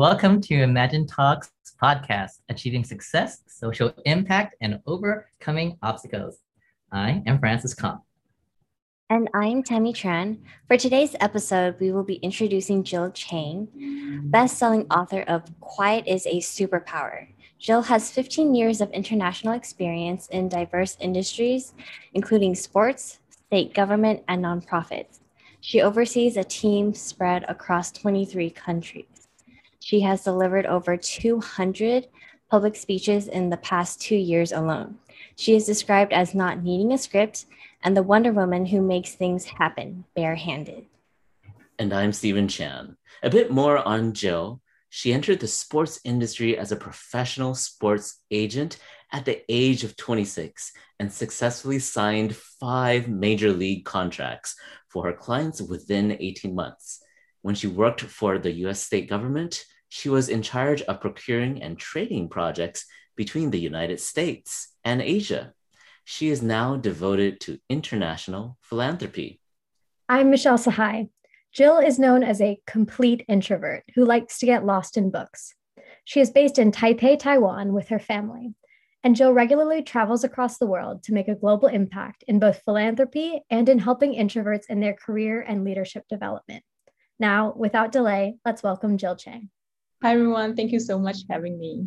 Welcome to Imagine Talks podcast, Achieving Success, Social Impact, and Overcoming Obstacles. I am Francis Kong. And I'm Tammy Tran. For today's episode, we will be introducing Jill Chang, best-selling author of Quiet is a Superpower. Jill has 15 years of international experience in diverse industries, including sports, state government, and nonprofits. She oversees a team spread across 23 countries. She has delivered over 200 public speeches in the past two years alone. She is described as not needing a script and the Wonder Woman who makes things happen barehanded. And I'm Stephen Chan. A bit more on Jill. She entered the sports industry as a professional sports agent at the age of 26 and successfully signed five major league contracts for her clients within 18 months. When she worked for the US state government, she was in charge of procuring and trading projects between the United States and Asia. She is now devoted to international philanthropy. I'm Michelle Sahai. Jill is known as a complete introvert who likes to get lost in books. She is based in Taipei, Taiwan, with her family. And Jill regularly travels across the world to make a global impact in both philanthropy and in helping introverts in their career and leadership development. Now, without delay, let's welcome Jill Chang. Hi, everyone. Thank you so much for having me.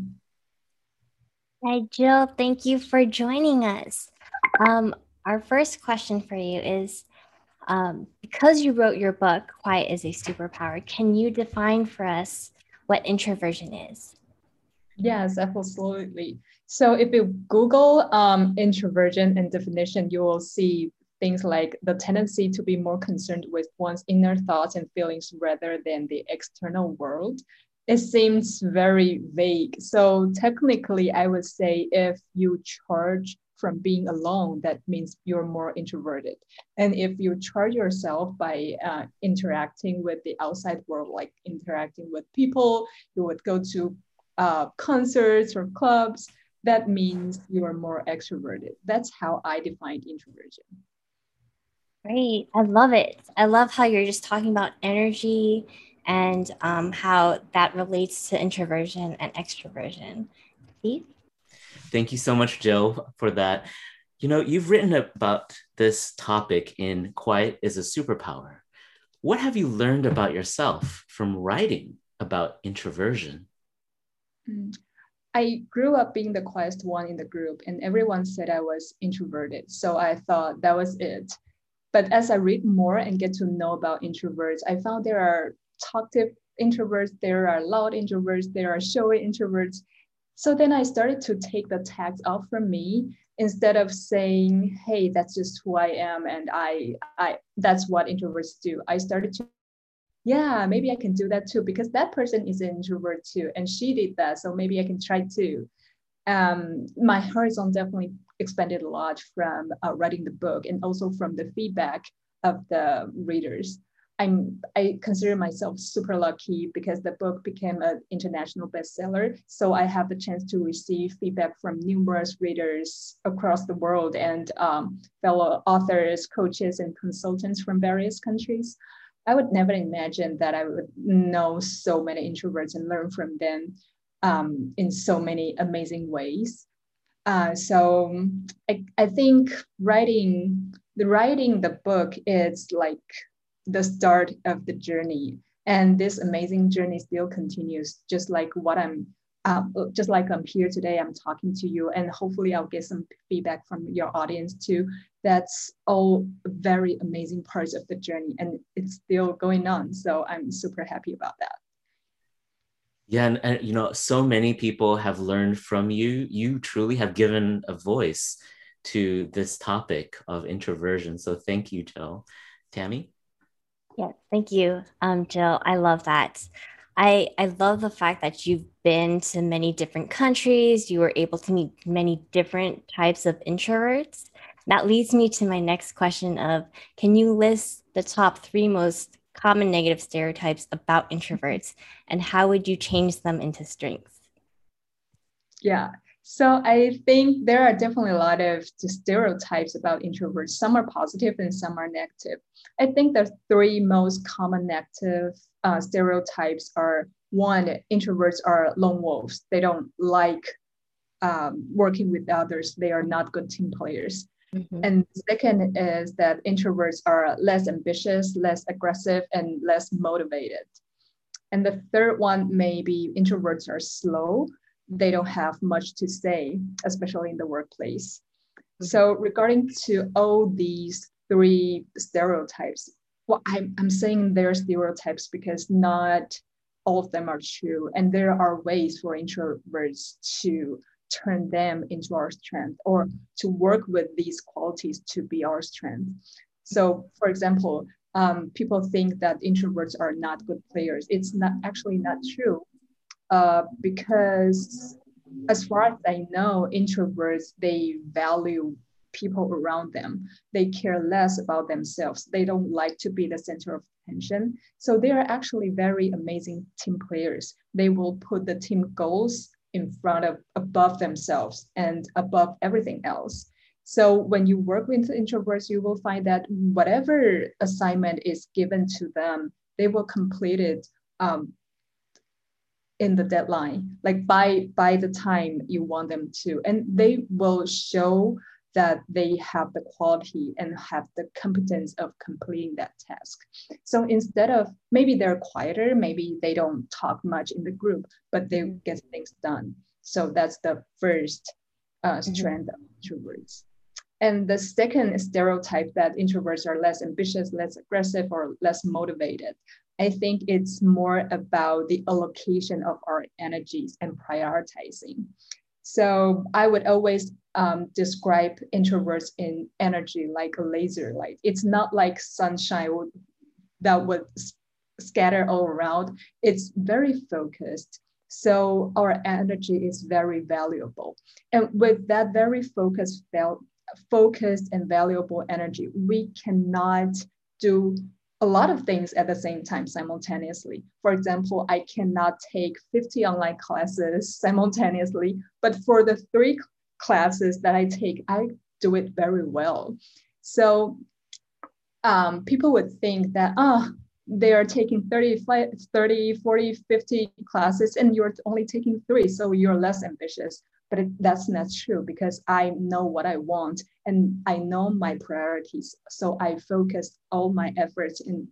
Hi, Jill. Thank you for joining us. Um, our first question for you is um, because you wrote your book, Quiet is a Superpower, can you define for us what introversion is? Yes, absolutely. So if you Google um, introversion and definition, you will see things like the tendency to be more concerned with one's inner thoughts and feelings rather than the external world it seems very vague. So technically, I would say if you charge from being alone, that means you're more introverted. And if you charge yourself by uh, interacting with the outside world, like interacting with people, you would go to uh, concerts or clubs, that means you are more extroverted. That's how I defined introversion. Great. I love it. I love how you're just talking about energy and um, how that relates to introversion and extroversion. Steve? Thank you so much, Jill, for that. You know, you've written about this topic in Quiet is a Superpower. What have you learned about yourself from writing about introversion? Hmm. I grew up being the quietest one in the group, and everyone said I was introverted. So I thought that was it. But as I read more and get to know about introverts, I found there are talkative introverts, there are loud introverts, there are showy introverts. So then I started to take the tags off from me instead of saying, hey, that's just who I am and I I that's what introverts do. I started to yeah, maybe I can do that too because that person is an introvert too and she did that. So maybe I can try too. Um, my horizon definitely expanded a lot from uh, writing the book and also from the feedback of the readers. I'm I consider myself super lucky because the book became an international bestseller. So I have the chance to receive feedback from numerous readers across the world and um, fellow authors, coaches, and consultants from various countries. I would never imagine that I would know so many introverts and learn from them um, in so many amazing ways. Uh, so I, I think writing the writing the book is like the start of the journey. And this amazing journey still continues, just like what I'm, um, just like I'm here today, I'm talking to you, and hopefully I'll get some feedback from your audience too. That's all very amazing parts of the journey, and it's still going on. So I'm super happy about that. Yeah, and, and you know, so many people have learned from you. You truly have given a voice to this topic of introversion. So thank you, Jill. Tammy? Yeah, thank you, um, Jill. I love that. I I love the fact that you've been to many different countries. You were able to meet many different types of introverts. That leads me to my next question of can you list the top three most common negative stereotypes about introverts and how would you change them into strengths? Yeah, so I think there are definitely a lot of stereotypes about introverts. Some are positive and some are negative. I think the three most common negative uh, stereotypes are one, introverts are lone wolves. They don't like um, working with others. They are not good team players. Mm-hmm. And second is that introverts are less ambitious, less aggressive, and less motivated. And the third one may be introverts are slow. They don't have much to say, especially in the workplace. Mm-hmm. So regarding to all these three stereotypes, well, I'm, I'm saying they're stereotypes because not all of them are true. And there are ways for introverts to turn them into our strength or to work with these qualities to be our strength. So, for example, um, people think that introverts are not good players. It's not actually not true uh, because, as far as I know, introverts they value people around them. They care less about themselves. They don't like to be the center of attention. So they are actually very amazing team players. They will put the team goals in front of above themselves and above everything else. So when you work with introverts, you will find that whatever assignment is given to them, they will complete it um, in the deadline, like by by the time you want them to, and they will show that they have the quality and have the competence of completing that task. So instead of maybe they're quieter, maybe they don't talk much in the group, but they mm-hmm. get things done. So that's the first uh, strength mm-hmm. of introverts. And the second stereotype that introverts are less ambitious, less aggressive, or less motivated. I think it's more about the allocation of our energies and prioritizing. So I would always um, describe introverts in energy like a laser light. It's not like sunshine that would scatter all around. It's very focused. So our energy is very valuable. And with that very focused, focused and valuable energy, we cannot do a lot of things at the same time simultaneously. For example, I cannot take 50 online classes simultaneously, but for the three classes that I take, I do it very well. So um, people would think that, ah, oh, they are taking 30, 30, 40, 50 classes and you're only taking three, so you're less ambitious. But it, that's not true because I know what I want and I know my priorities. So I focus all my efforts and,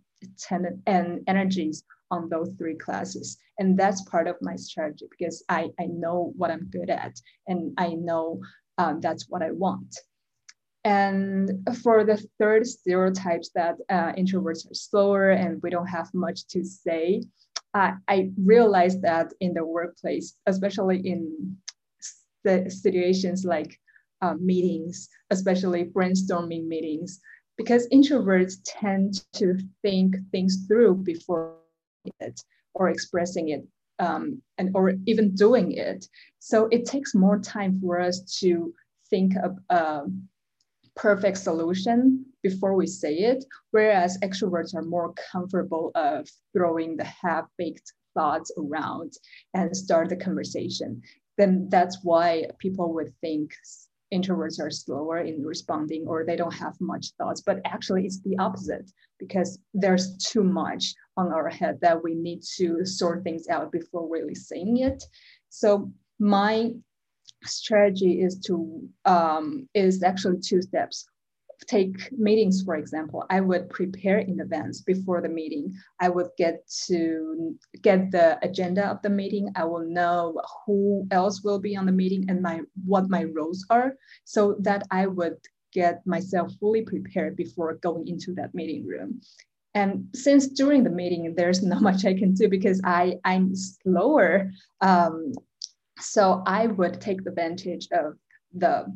and energies on those three classes. And that's part of my strategy because I, I know what I'm good at and I know um, that's what I want. And for the third stereotypes that uh, introverts are slower and we don't have much to say, I realized that in the workplace, especially in the situations like uh, meetings, especially brainstorming meetings, because introverts tend to think things through before it or expressing it um, and or even doing it. So it takes more time for us to think of a perfect solution before we say it, whereas extroverts are more comfortable of throwing the half-baked thoughts around and start the conversation. Then that's why people would think introverts are slower in responding or they don't have much thoughts but actually it's the opposite because there's too much on our head that we need to sort things out before really saying it so my strategy is to um, is actually two steps take meetings, for example, I would prepare in advance before the meeting. I would get to get the agenda of the meeting. I will know who else will be on the meeting and my what my roles are, so that I would get myself fully prepared before going into that meeting room. And since during the meeting, there's not much I can do because I, I'm slower. Um, so I would take advantage of the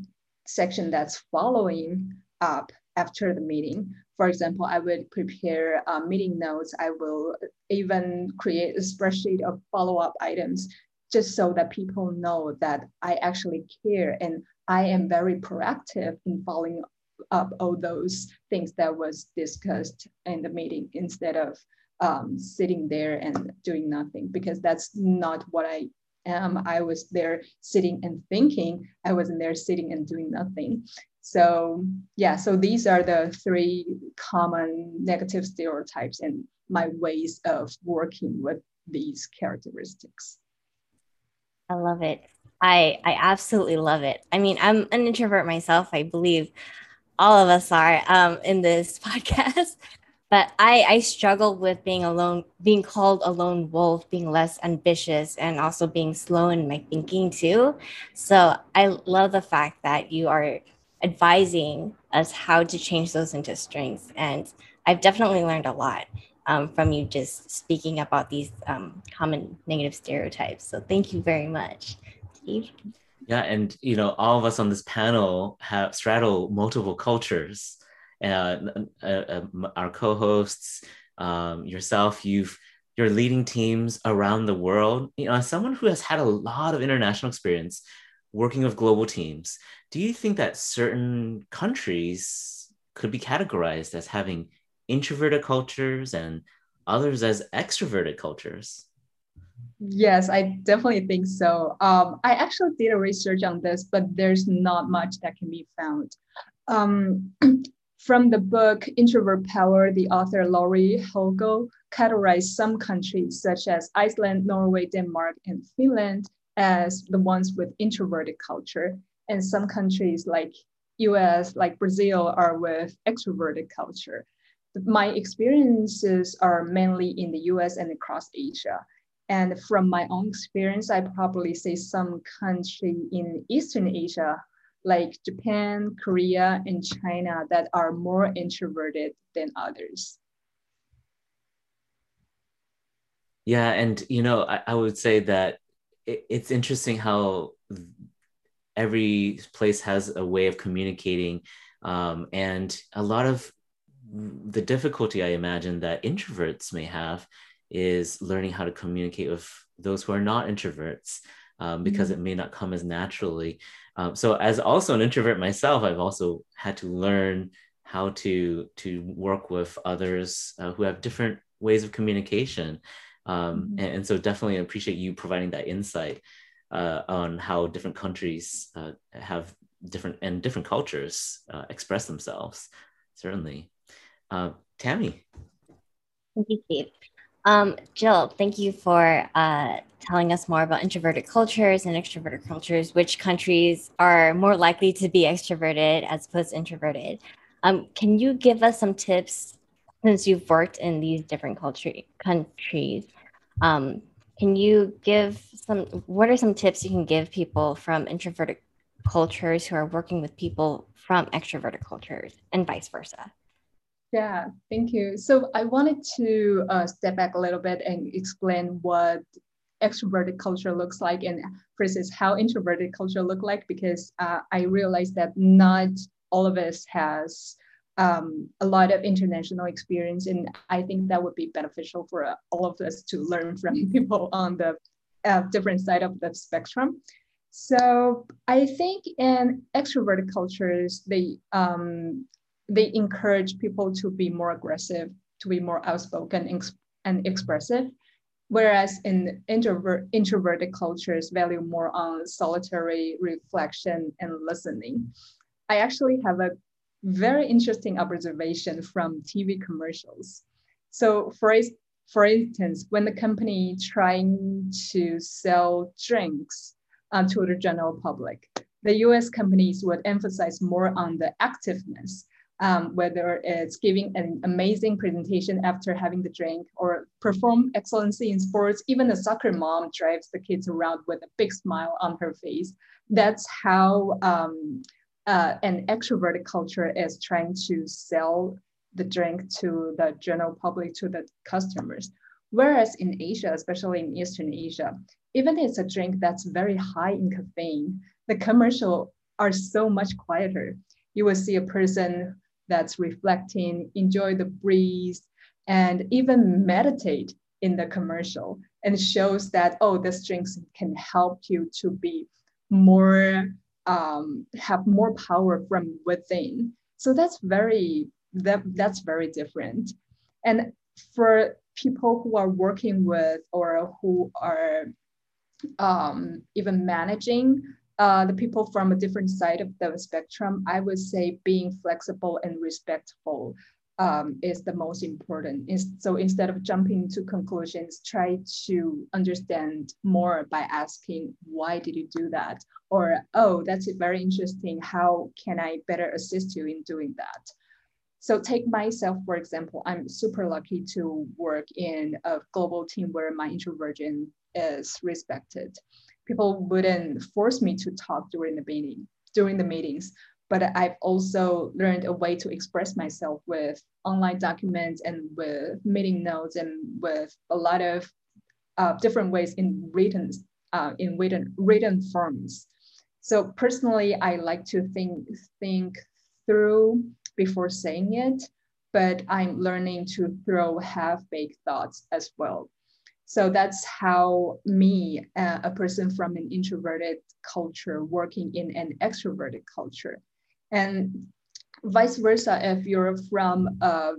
section that's following up after the meeting. For example, I would prepare uh, meeting notes. I will even create a spreadsheet of follow-up items just so that people know that I actually care and I am very proactive in following up all those things that was discussed in the meeting instead of um, sitting there and doing nothing because that's not what I am. I was there sitting and thinking. I wasn't there sitting and doing nothing. So yeah, so these are the three common negative stereotypes and my ways of working with these characteristics. I love it. I I absolutely love it. I mean, I'm an introvert myself. I believe all of us are um, in this podcast. But I I struggle with being alone, being called a lone wolf, being less ambitious, and also being slow in my thinking too. So I love the fact that you are advising us how to change those into strengths, and I've definitely learned a lot um, from you just speaking about these um, common negative stereotypes. So thank you very much, Steve. Yeah, and you know, all of us on this panel have straddle multiple cultures. Uh, uh, uh, our co-hosts, um, yourself, you've you're leading teams around the world. You know, as someone who has had a lot of international experience working with global teams, do you think that certain countries could be categorized as having introverted cultures and others as extroverted cultures? Yes, I definitely think so. Um, I actually did a research on this, but there's not much that can be found. Um, from the book Introvert Power, the author Laurie Helgoe categorized some countries such as Iceland, Norway, Denmark, and Finland as the ones with introverted culture, and some countries like US, like Brazil, are with extroverted culture my experiences are mainly in the US and across Asia. And from my own experience, I probably say some country in Eastern Asia, like Japan, Korea, and China, that are more introverted than others. Yeah, and you know, I, I would say that it, it's interesting how every place has a way of communicating, um, and a lot of the difficulty I imagine that introverts may have is learning how to communicate with those who are not introverts um, because mm-hmm. it may not come as naturally. Um, so, as also an introvert myself, I've also had to learn how to to work with others uh, who have different ways of communication. Um, mm-hmm. and, and, so, definitely appreciate you providing that insight uh, on how different countries uh, have different and different cultures uh, express themselves. Certainly. Uh, Tammy. Thank you, Steve. Um, Jill, thank you for uh, telling us more about introverted cultures and extroverted cultures. Which countries are more likely to be extroverted as opposed to introverted? Um, can you give us some tips since you've worked in these different culture countries? Um, can you give some? What are some tips you can give people from introverted cultures who are working with people from extroverted cultures, and vice versa? Yeah, thank you. So I wanted to uh, step back a little bit and explain what extroverted culture looks like and versus how introverted culture look like because uh, I realized that not all of us has um, a lot of international experience and I think that would be beneficial for uh, all of us to learn from people on the uh, different side of the spectrum. So I think in extroverted cultures, they um, they encourage people to be more aggressive, to be more outspoken and expressive. Whereas in introvert, introverted cultures value more on solitary reflection and listening. I actually have a very interesting observation from TV commercials. So for, for instance, when the company trying to sell drinks uh, to the general public, the US companies would emphasize more on the activeness um, whether it's giving an amazing presentation after having the drink or perform excellency in sports. Even a soccer mom drives the kids around with a big smile on her face. That's how um, uh, an extroverted culture is trying to sell the drink to the general public, to the customers. Whereas in Asia, especially in Eastern Asia, even if it's a drink that's very high in caffeine, the commercial are so much quieter. You will see a person that's reflecting, enjoy the breeze, and even meditate in the commercial. And shows that, oh, this drinks can help you to be more, um, have more power from within. So that's very, that, that's very different. And for people who are working with or who are um, even managing uh, the people from a different side of the spectrum, I would say being flexible and respectful um, is the most important. So instead of jumping to conclusions, try to understand more by asking, why did you do that? Or, oh, that's very interesting. How can I better assist you in doing that? So take myself, for example, I'm super lucky to work in a global team where my introversion is respected. People wouldn't force me to talk during the meeting, during the meetings, but I've also learned a way to express myself with online documents and with meeting notes and with a lot of uh, different ways in written uh, in written written forms. So personally, I like to think think through before saying it, but I'm learning to throw half-baked thoughts as well. So that's how me, uh, a person from an introverted culture, working in an extroverted culture, and vice versa if you're from a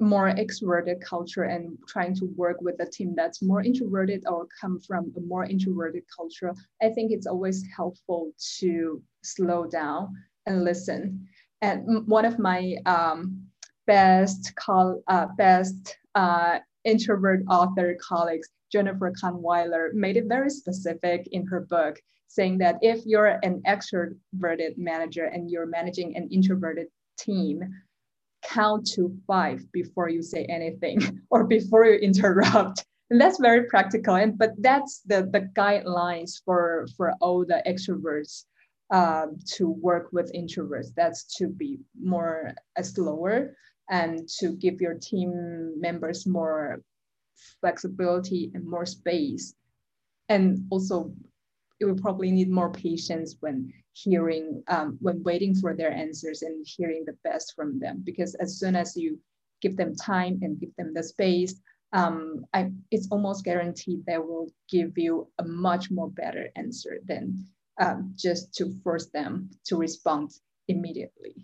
more extroverted culture and trying to work with a team that's more introverted or come from a more introverted culture i think it's always helpful to slow down and listen. And one of my um, best call, uh, best uh, introvert author colleagues jennifer kahnweiler made it very specific in her book saying that if you're an extroverted manager and you're managing an introverted team, count to five before you say anything or before you interrupt. And that's very practical. And but that's the, the guidelines for, for all the extroverts um, to work with introverts. That's to be more uh, slower and to give your team members more flexibility and more space. And also it will probably need more patience when hearing, um, when waiting for their answers and hearing the best from them. Because as soon as you give them time and give them the space, um, I, it's almost guaranteed they will give you a much more better answer than um, just to force them to respond immediately.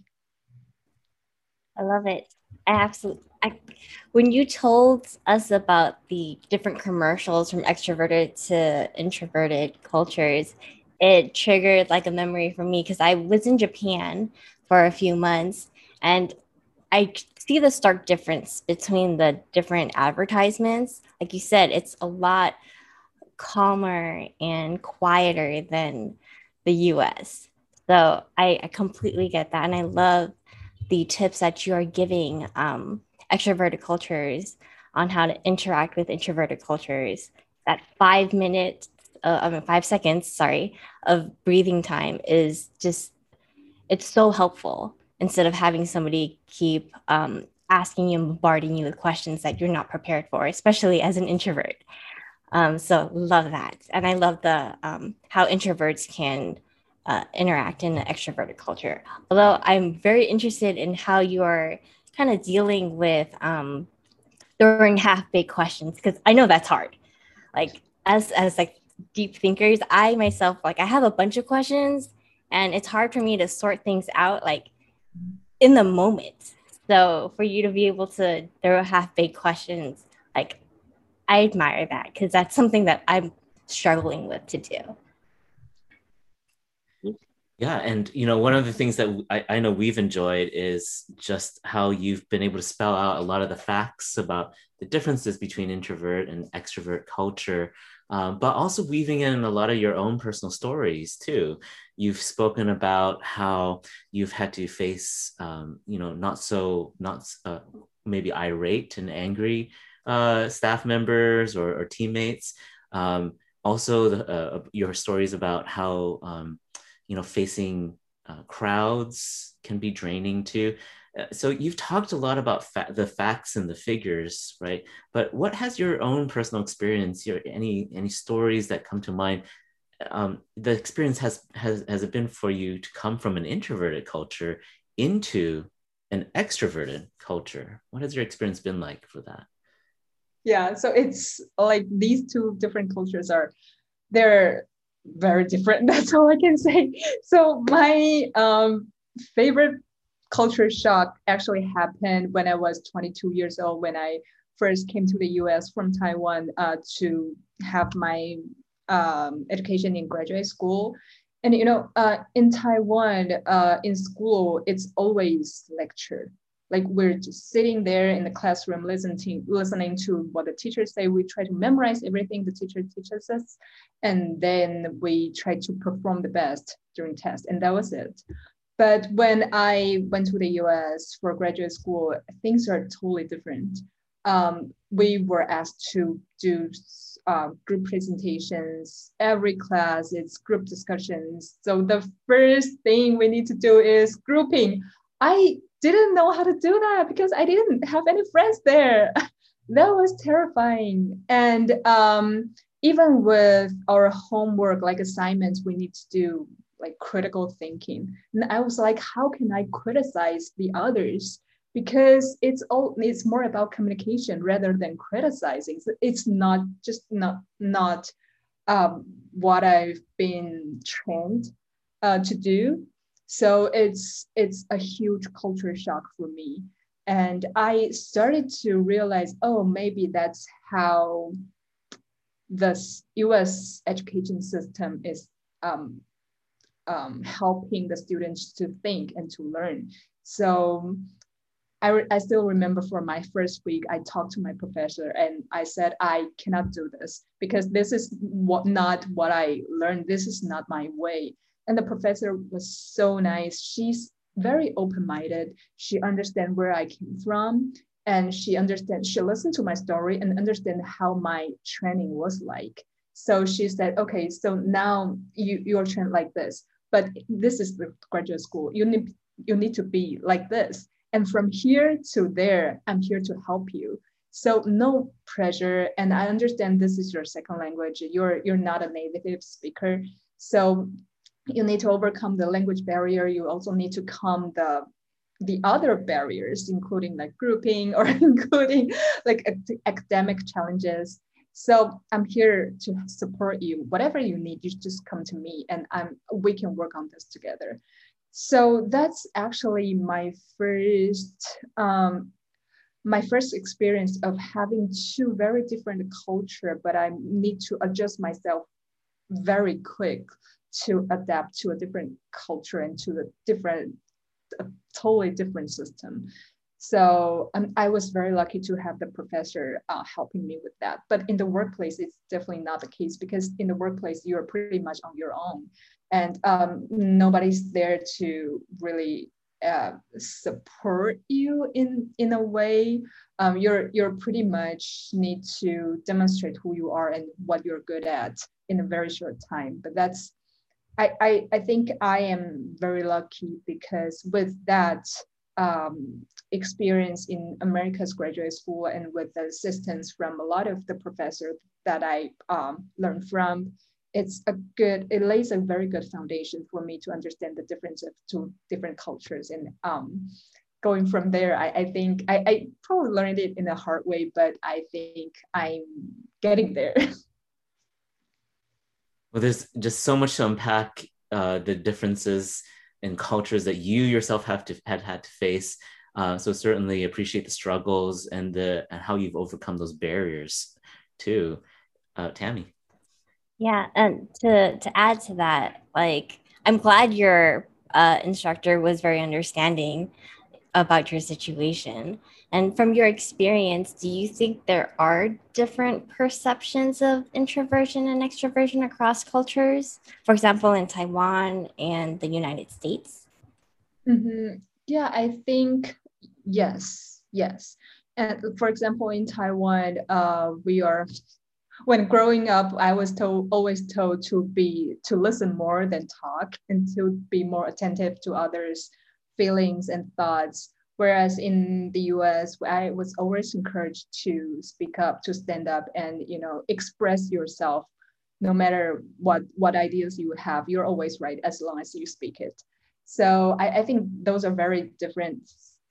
I love it. I absolutely. I, when you told us about the different commercials from extroverted to introverted cultures, it triggered like a memory for me because I was in Japan for a few months and I see the stark difference between the different advertisements. Like you said, it's a lot calmer and quieter than the US. So I, I completely get that. And I love the tips that you are giving um, extroverted cultures on how to interact with introverted cultures. That five minutes, uh, I mean, five seconds, sorry, of breathing time is just, it's so helpful instead of having somebody keep um, asking you and bombarding you with questions that you're not prepared for, especially as an introvert. Um, so love that, and I love the um, how introverts can uh, interact in an extroverted culture. Although I'm very interested in how you are kind of dealing with um, throwing half baked questions because I know that's hard. Like as as like deep thinkers, I myself like I have a bunch of questions and it's hard for me to sort things out like in the moment. So for you to be able to throw half baked questions, like I admire that because that's something that I'm struggling with to do. Yeah, and you know, one of the things that I, I know we've enjoyed is just how you've been able to spell out a lot of the facts about the differences between introvert and extrovert culture, um, but also weaving in a lot of your own personal stories too. You've spoken about how you've had to face, um, you know, not so not uh, maybe irate and angry uh, staff members or, or teammates. Um, also, the, uh, your stories about how um, you know facing uh, crowds can be draining too. Uh, so you've talked a lot about fa- the facts and the figures right? But what has your own personal experience your any any stories that come to mind? Um, the experience has has has it been for you to come from an introverted culture into an extroverted culture? What has your experience been like for that? Yeah so it's like these two different cultures are they're very different. That's all I can say. So my um, favorite culture shock actually happened when I was 22 years old when I first came to the US from Taiwan uh, to have my um, education in graduate school. And you know, uh, in Taiwan, uh, in school, it's always lecture, like we're just sitting there in the classroom listening listening to what the teachers say. We try to memorize everything the teacher teaches us and then we try to perform the best during test and that was it. But when i went to the us for graduate school things are totally different. Um, we were asked to do uh, group presentations every class. It's group discussions. So the first thing we need to do is grouping. I didn't know how to do that because i didn't have any friends there. That was terrifying. And um, even with our homework like assignments we need to do like critical thinking. And i was like how can i criticize the others? Because it's all it's more about communication rather than criticizing. It's not just not not um, what i've been trained uh, to do so it's it's a huge culture shock for me and i started to realize oh maybe that's how the us education system is um, um, helping the students to think and to learn so I, I still remember for my first week, I talked to my professor and I said, I cannot do this because this is what not what I learned. This is not my way. And the professor was so nice. She's very open-minded. She understands where I came from and she understands, she listened to my story and understand how my training was like. So she said, okay, so now you, you're trained like this, but this is the graduate school. You need, you need to be like this and from here to there, I'm here to help you. So no pressure. And I understand this is your second language. You're you're not a native speaker. So you need to overcome the language barrier. You also need to come the the other barriers, including like grouping or including like academic challenges. So I'm here to support you. Whatever you need, you just come to me, and I'm we can work on this together so that's actually my first um, my first experience of having two very different culture but i need to adjust myself very quick to adapt to a different culture and to a different a totally different system. So um, i was very lucky to have the professor uh, helping me with that. But in the workplace it's definitely not the case because in the workplace you're pretty much on your own. And um, nobody's there to really uh, support you in in a way. Um, you're you're pretty much need to demonstrate who you are and what you're good at in a very short time. But that's I, I, I think I am very lucky because with that um, experience in America's graduate school and with the assistance from a lot of the professors that I um, learned from, it's a good it lays a very good foundation for me to understand the difference of two different cultures and um, going from there I, I think I, I probably learned it in a hard way but I think I'm getting there. Well, there's just so much to unpack uh, the differences in cultures that you yourself have to had had to face. Uh, so certainly appreciate the struggles and the and how you've overcome those barriers too. Uh, Tammy. Yeah, and to to add to that, like I'm glad your uh, instructor was very understanding about your situation. And from your experience, do you think there are different perceptions of introversion and extroversion across cultures? For example, in Taiwan and the United States? Mm-hmm. Yeah, I think yes, yes. And for example, in Taiwan, uh, we are when growing up, I was told always told to be to listen more than talk and to be more attentive to others' feelings and thoughts. Whereas in the US, I was always encouraged to speak up, to stand up, and you know express yourself. No matter what what ideas you have, you're always right as long as you speak it. So I, I think those are very different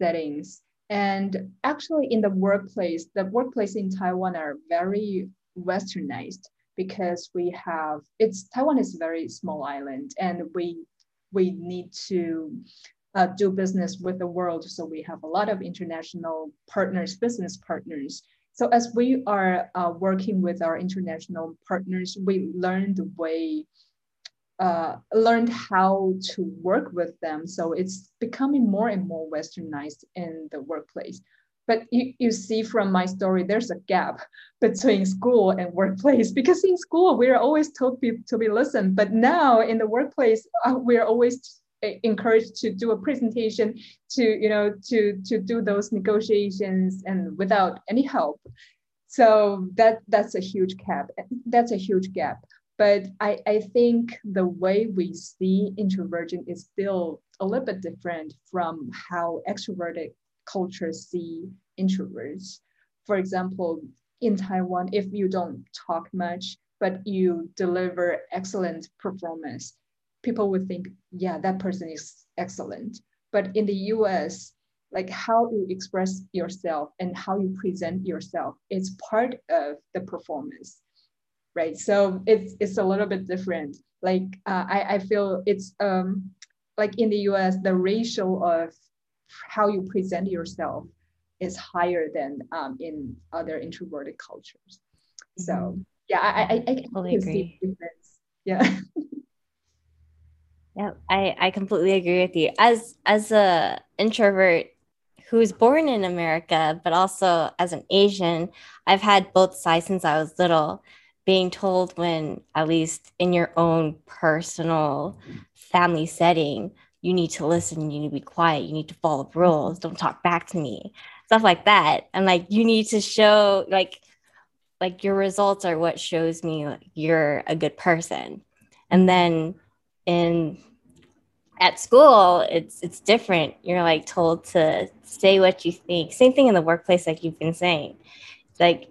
settings. And actually, in the workplace, the workplace in Taiwan are very westernized because we have it's Taiwan is a very small island and we we need to uh, do business with the world. So we have a lot of international partners, business partners. So as we are uh, working with our international partners, we learn the way uh, learned how to work with them. So it's becoming more and more westernized in the workplace. But you, you see from my story, there's a gap between school and workplace because in school, we're always told to be listened. But now in the workplace, uh, we're always encouraged to do a presentation to you know to to do those negotiations and without any help. So that that's a huge gap that's a huge gap. But I, I think the way we see introversion is still a little bit different from how extroverted cultures see introverts. For example in taiwan if you don't talk much but you deliver excellent performance people would think, yeah, that person is excellent. But in the US, like how you express yourself and how you present yourself is part of the performance, right? So it's it's a little bit different. Like uh, I I feel it's um like in the US the ratio of how you present yourself is higher than um, in other introverted cultures. So mm-hmm. yeah, I I, I, I agree. Yeah. Yeah, I, I completely agree with you. As as a introvert who was born in America, but also as an Asian, I've had both sides since I was little. Being told when, at least in your own personal family setting, you need to listen, you need to be quiet, you need to follow the rules, don't talk back to me, stuff like that. And like you need to show like like your results are what shows me like, you're a good person. And then in at school it's it's different. You're like told to say what you think. Same thing in the workplace like you've been saying. It's like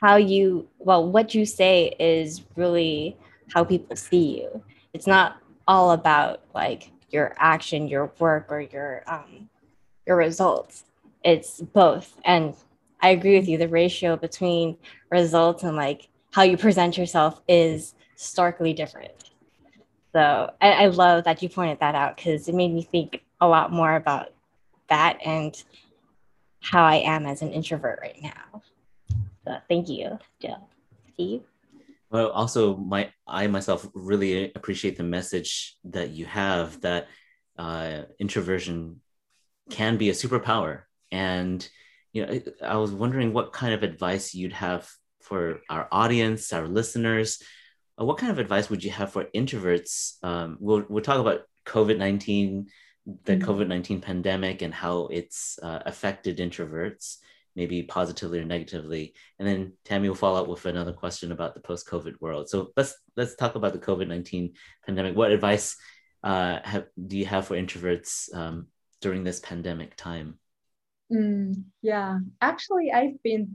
how you well what you say is really how people see you. It's not all about like your action your work or your um your results. It's both. And i agree with you the ratio between results and like how you present yourself is starkly different so I, I love that you pointed that out because it made me think a lot more about that and how I am as an introvert right now. So thank you, Jill. Steve? Well, also, my I myself really appreciate the message that you have that uh, introversion can be a superpower. And you know, I was wondering what kind of advice you'd have for our audience, our listeners, uh, what kind of advice would you have for introverts? Um, we'll, we'll talk about COVID 19, the mm-hmm. COVID 19 pandemic, and how it's uh, affected introverts, maybe positively or negatively. And then Tammy will follow up with another question about the post COVID world. So let's, let's talk about the COVID 19 pandemic. What advice uh, have, do you have for introverts um, during this pandemic time? Mm, yeah, actually, I've been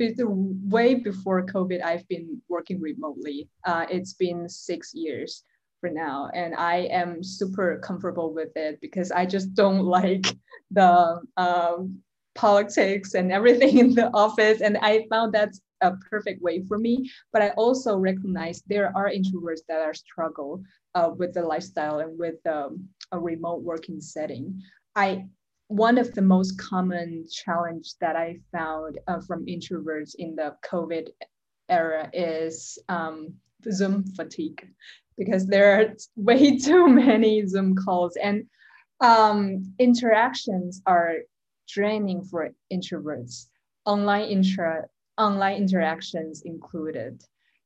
way before COVID. I've been working remotely. Uh, it's been six years for now, and I am super comfortable with it because I just don't like the um, politics and everything in the office. And I found that's a perfect way for me. But I also recognize there are introverts that are struggle uh, with the lifestyle and with um, a remote working setting. I one of the most common challenge that I found uh, from introverts in the COVID era is um, Zoom fatigue, because there are way too many Zoom calls and um, interactions are draining for introverts. Online intra online interactions included.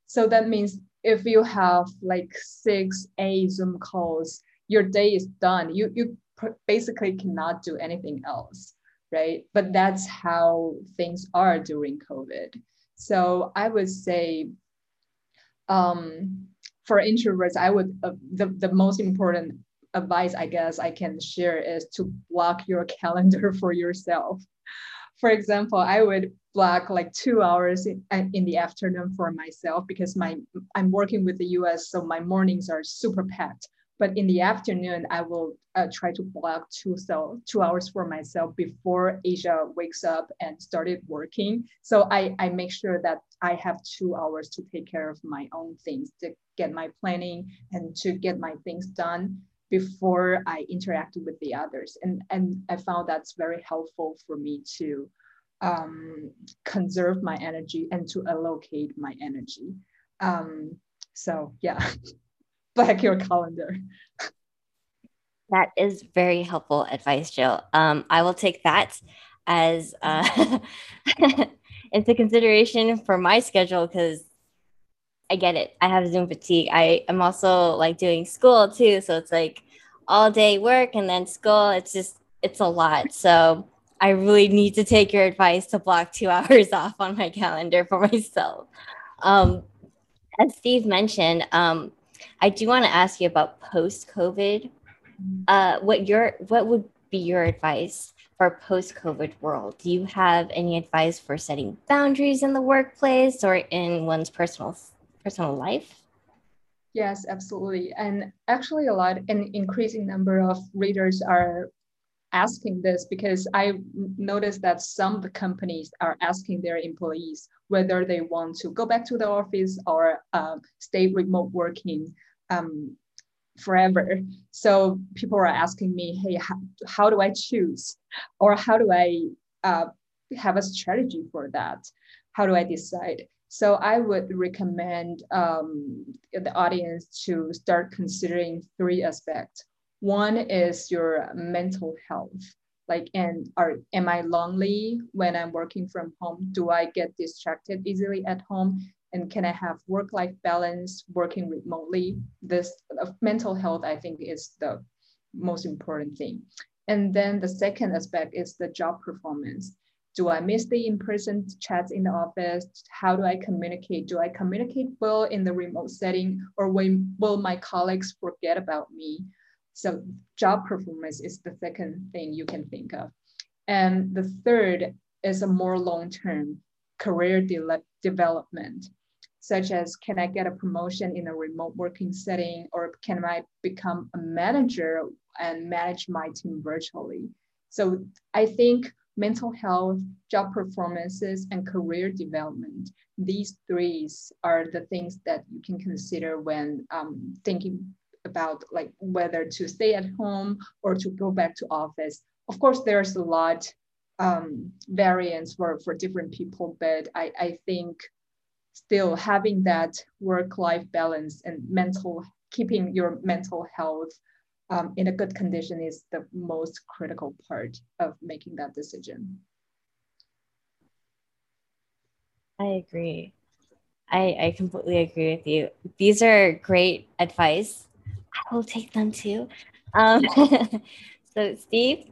So that means if you have like six, eight Zoom calls, your day is done. You you basically cannot do anything else, right? But that's how things are during COVID. So I would say um, for introverts, I would, uh, the, the most important advice I guess I can share is to block your calendar for yourself. For example, I would block like two hours in, in the afternoon for myself because my I'm working with the US, so my mornings are super packed. But in the afternoon, I will uh, try to block two so two hours for myself before Asia wakes up and started working. So I, I make sure that I have two hours to take care of my own things, to get my planning and to get my things done before I interact with the others. And, and I found that's very helpful for me to um, conserve my energy and to allocate my energy. Um, so yeah. black your calendar. That is very helpful advice, Jill. Um, I will take that as uh, into consideration for my schedule because I get it. I have Zoom fatigue. I am also like doing school too, so it's like all day work and then school. It's just it's a lot. So I really need to take your advice to block two hours off on my calendar for myself. Um, as Steve mentioned, um, I do want to ask you about post COVID uh, what your what would be your advice for post COVID world? Do you have any advice for setting boundaries in the workplace or in one's personal personal life? Yes, absolutely. And actually, a lot, an increasing number of readers are asking this because I noticed that some of the companies are asking their employees whether they want to go back to the office or uh, stay remote working. Um, forever. So people are asking me, hey, how, how do I choose? Or how do I uh, have a strategy for that? How do I decide? So I would recommend um, the audience to start considering three aspects. One is your mental health. Like, and are am I lonely when I'm working from home? Do I get distracted easily at home? and can I have work-life balance working remotely? This uh, mental health, I think, is the most important thing. And then the second aspect is the job performance. Do I miss the in-person chats in the office? How do I communicate? Do I communicate well in the remote setting or when, will my colleagues forget about me? So job performance is the second thing you can think of. And the third is a more long-term career de development such as can I get a promotion in a remote working setting or can I become a manager and manage my team virtually? So I think mental health, job performances, and career development, these three are the things that you can consider when um, thinking about like whether to stay at home or to go back to office. Of course, there's a lot um, variance for, for different people, but I, I think still having that work-life balance and mental keeping your mental health um, in a good condition is the most critical part of making that decision. I agree. I, I completely agree with you. These are great advice. I will take them too. Um, so, Steve?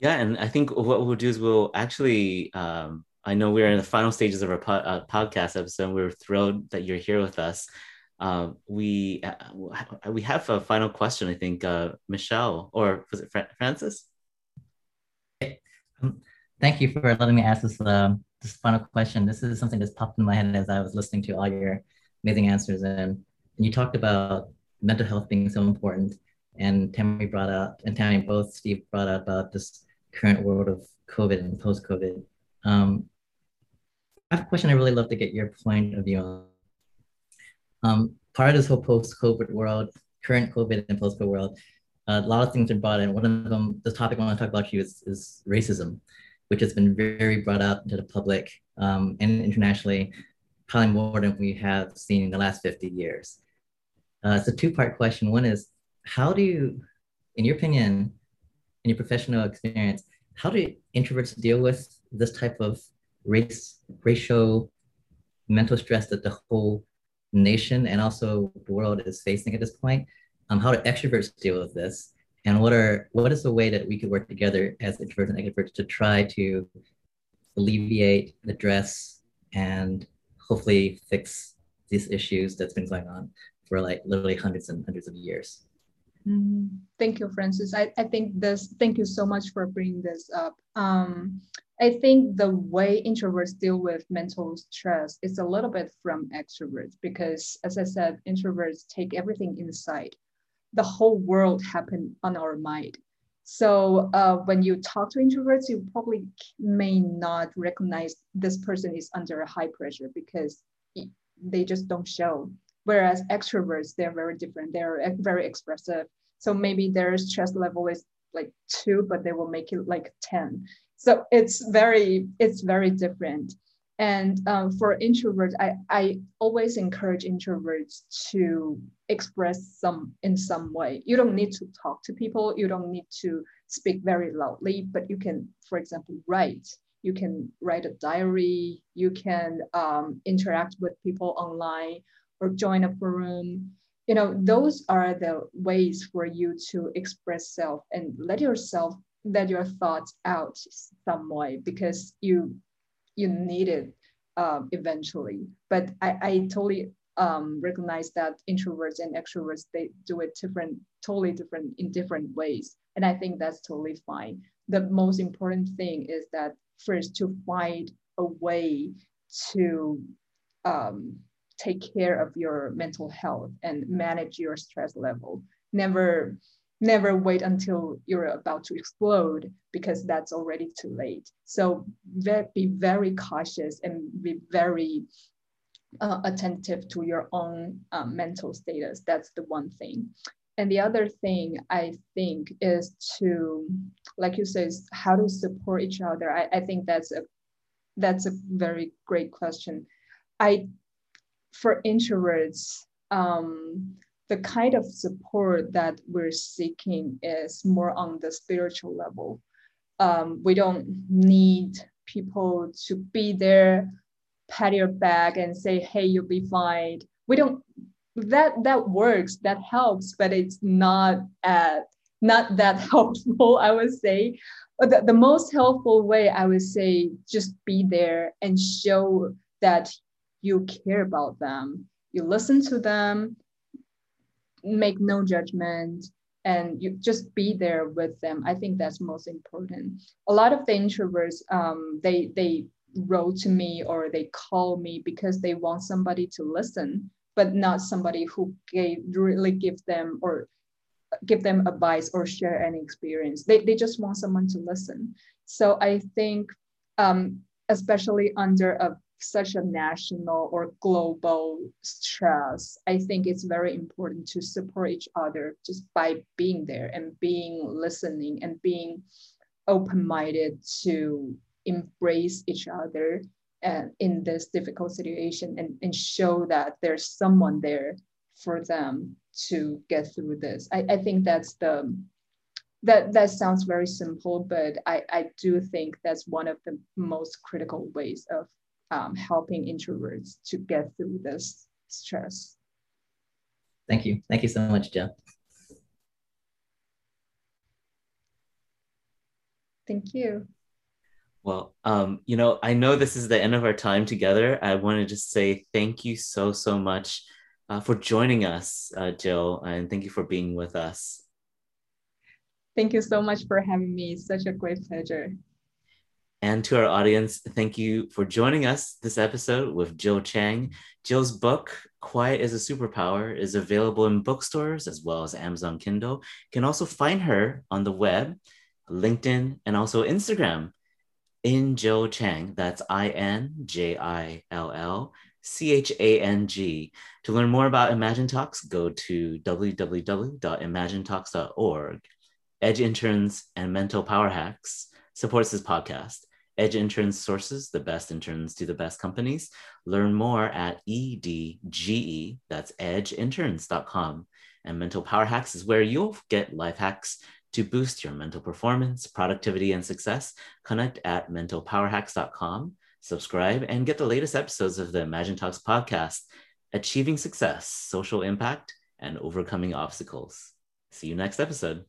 Yeah, and I think what we'll do is we'll actually um, I know we're in the final stages of our po- uh, podcast episode. We're thrilled that you're here with us. Uh, we uh, we have a final question. I think uh, Michelle or was it Fra- Francis? Um, thank you for letting me ask this um, this final question. This is something that's popped in my head as I was listening to all your amazing answers, and, and you talked about mental health being so important. And Tammy brought up, and Tammy both Steve brought up about this current world of COVID and post COVID. Um, I have a question I really love to get your point of view on. Um, part of this whole post-COVID world, current COVID and post-COVID world, uh, a lot of things are brought in. One of them, the topic I want to talk about to you is, is racism, which has been very brought out into the public um, and internationally, probably more than we have seen in the last 50 years. Uh, it's a two-part question. One is, how do you, in your opinion, in your professional experience, how do introverts deal with this type of race, racial, mental stress that the whole nation and also the world is facing at this point. Um, how do extroverts deal with this? And what are what is the way that we could work together as introverts and extroverts to try to alleviate, address, and hopefully fix these issues that's been going on for like literally hundreds and hundreds of years. Mm, thank you, Francis. I, I think this, thank you so much for bringing this up. Um, I think the way introverts deal with mental stress is a little bit from extroverts because, as I said, introverts take everything inside. The whole world happen on our mind. So uh, when you talk to introverts, you probably may not recognize this person is under high pressure because they just don't show. Whereas extroverts, they're very different. They're very expressive. So maybe their stress level is like two, but they will make it like 10 so it's very it's very different And um, for introverts, I, I always encourage introverts to express some in some way. You don't need to talk to people. You don't need to speak very loudly, but you can, for example, write. You can write a diary. You can um, interact with people online or join a forum. You know, those are the ways for you to express self and let yourself let your thoughts out some way because you you need it um, eventually. But I, I totally um, recognize that introverts and extroverts they do it different, totally different in different ways, and I think that's totally fine. The most important thing is that first to find a way to um, take care of your mental health and manage your stress level. Never never wait until you're about to explode because that's already too late. So be very cautious and be very uh, attentive to your own um, mental status. That's the one thing. And the other thing I think is to, like you said, how to support each other. I, I think that's a that's a very great question. I for introverts, um, the kind of support that we're seeking is more on the spiritual level. Um, we don't need people to be there, pat your back and say, hey, you'll be fine. We don't, that, that works, that helps, but it's not, at, not that helpful, I would say. The, the most helpful way, I would say, just be there and show that you care about them. You listen to them, make no judgment and you just be there with them. I think that's most important. A lot of the introverts um, they they wrote to me or they call me because they want somebody to listen but not somebody who gave really give them or give them advice or share any experience. They, they just want someone to listen. So i think um, especially under a such a national or global stress, I think it's very important to support each other just by being there and being listening and being open-minded to embrace each other uh, in this difficult situation and, and show that there's someone there for them to get through this. I, I think that's the that that sounds very simple, but I, I do think that's one of the most critical ways of um, helping introverts to get through this stress. Thank you. Thank you so much, Jill. Thank you. Well, um, you know, I know this is the end of our time together. I want to just say thank you so, so much uh, for joining us, uh, Jill, and thank you for being with us. Thank you so much for having me. Such a great pleasure. And to our audience, thank you for joining us this episode with Jill Chang. Jill's book, Quiet is a Superpower, is available in bookstores as well as Amazon Kindle. You can also find her on the web, LinkedIn, and also Instagram in Jill Chang. That's I N J I L L C H A N G. To learn more about Imagine Talks, go to www.imaginetalks.org. Edge Interns and Mental Power Hacks supports this podcast. Edge Interns sources the best interns to the best companies. Learn more at EDGE, that's edgeinterns.com. And Mental Power Hacks is where you'll get life hacks to boost your mental performance, productivity, and success. Connect at mentalpowerhacks.com, subscribe, and get the latest episodes of the Imagine Talks podcast, Achieving Success, Social Impact, and Overcoming Obstacles. See you next episode.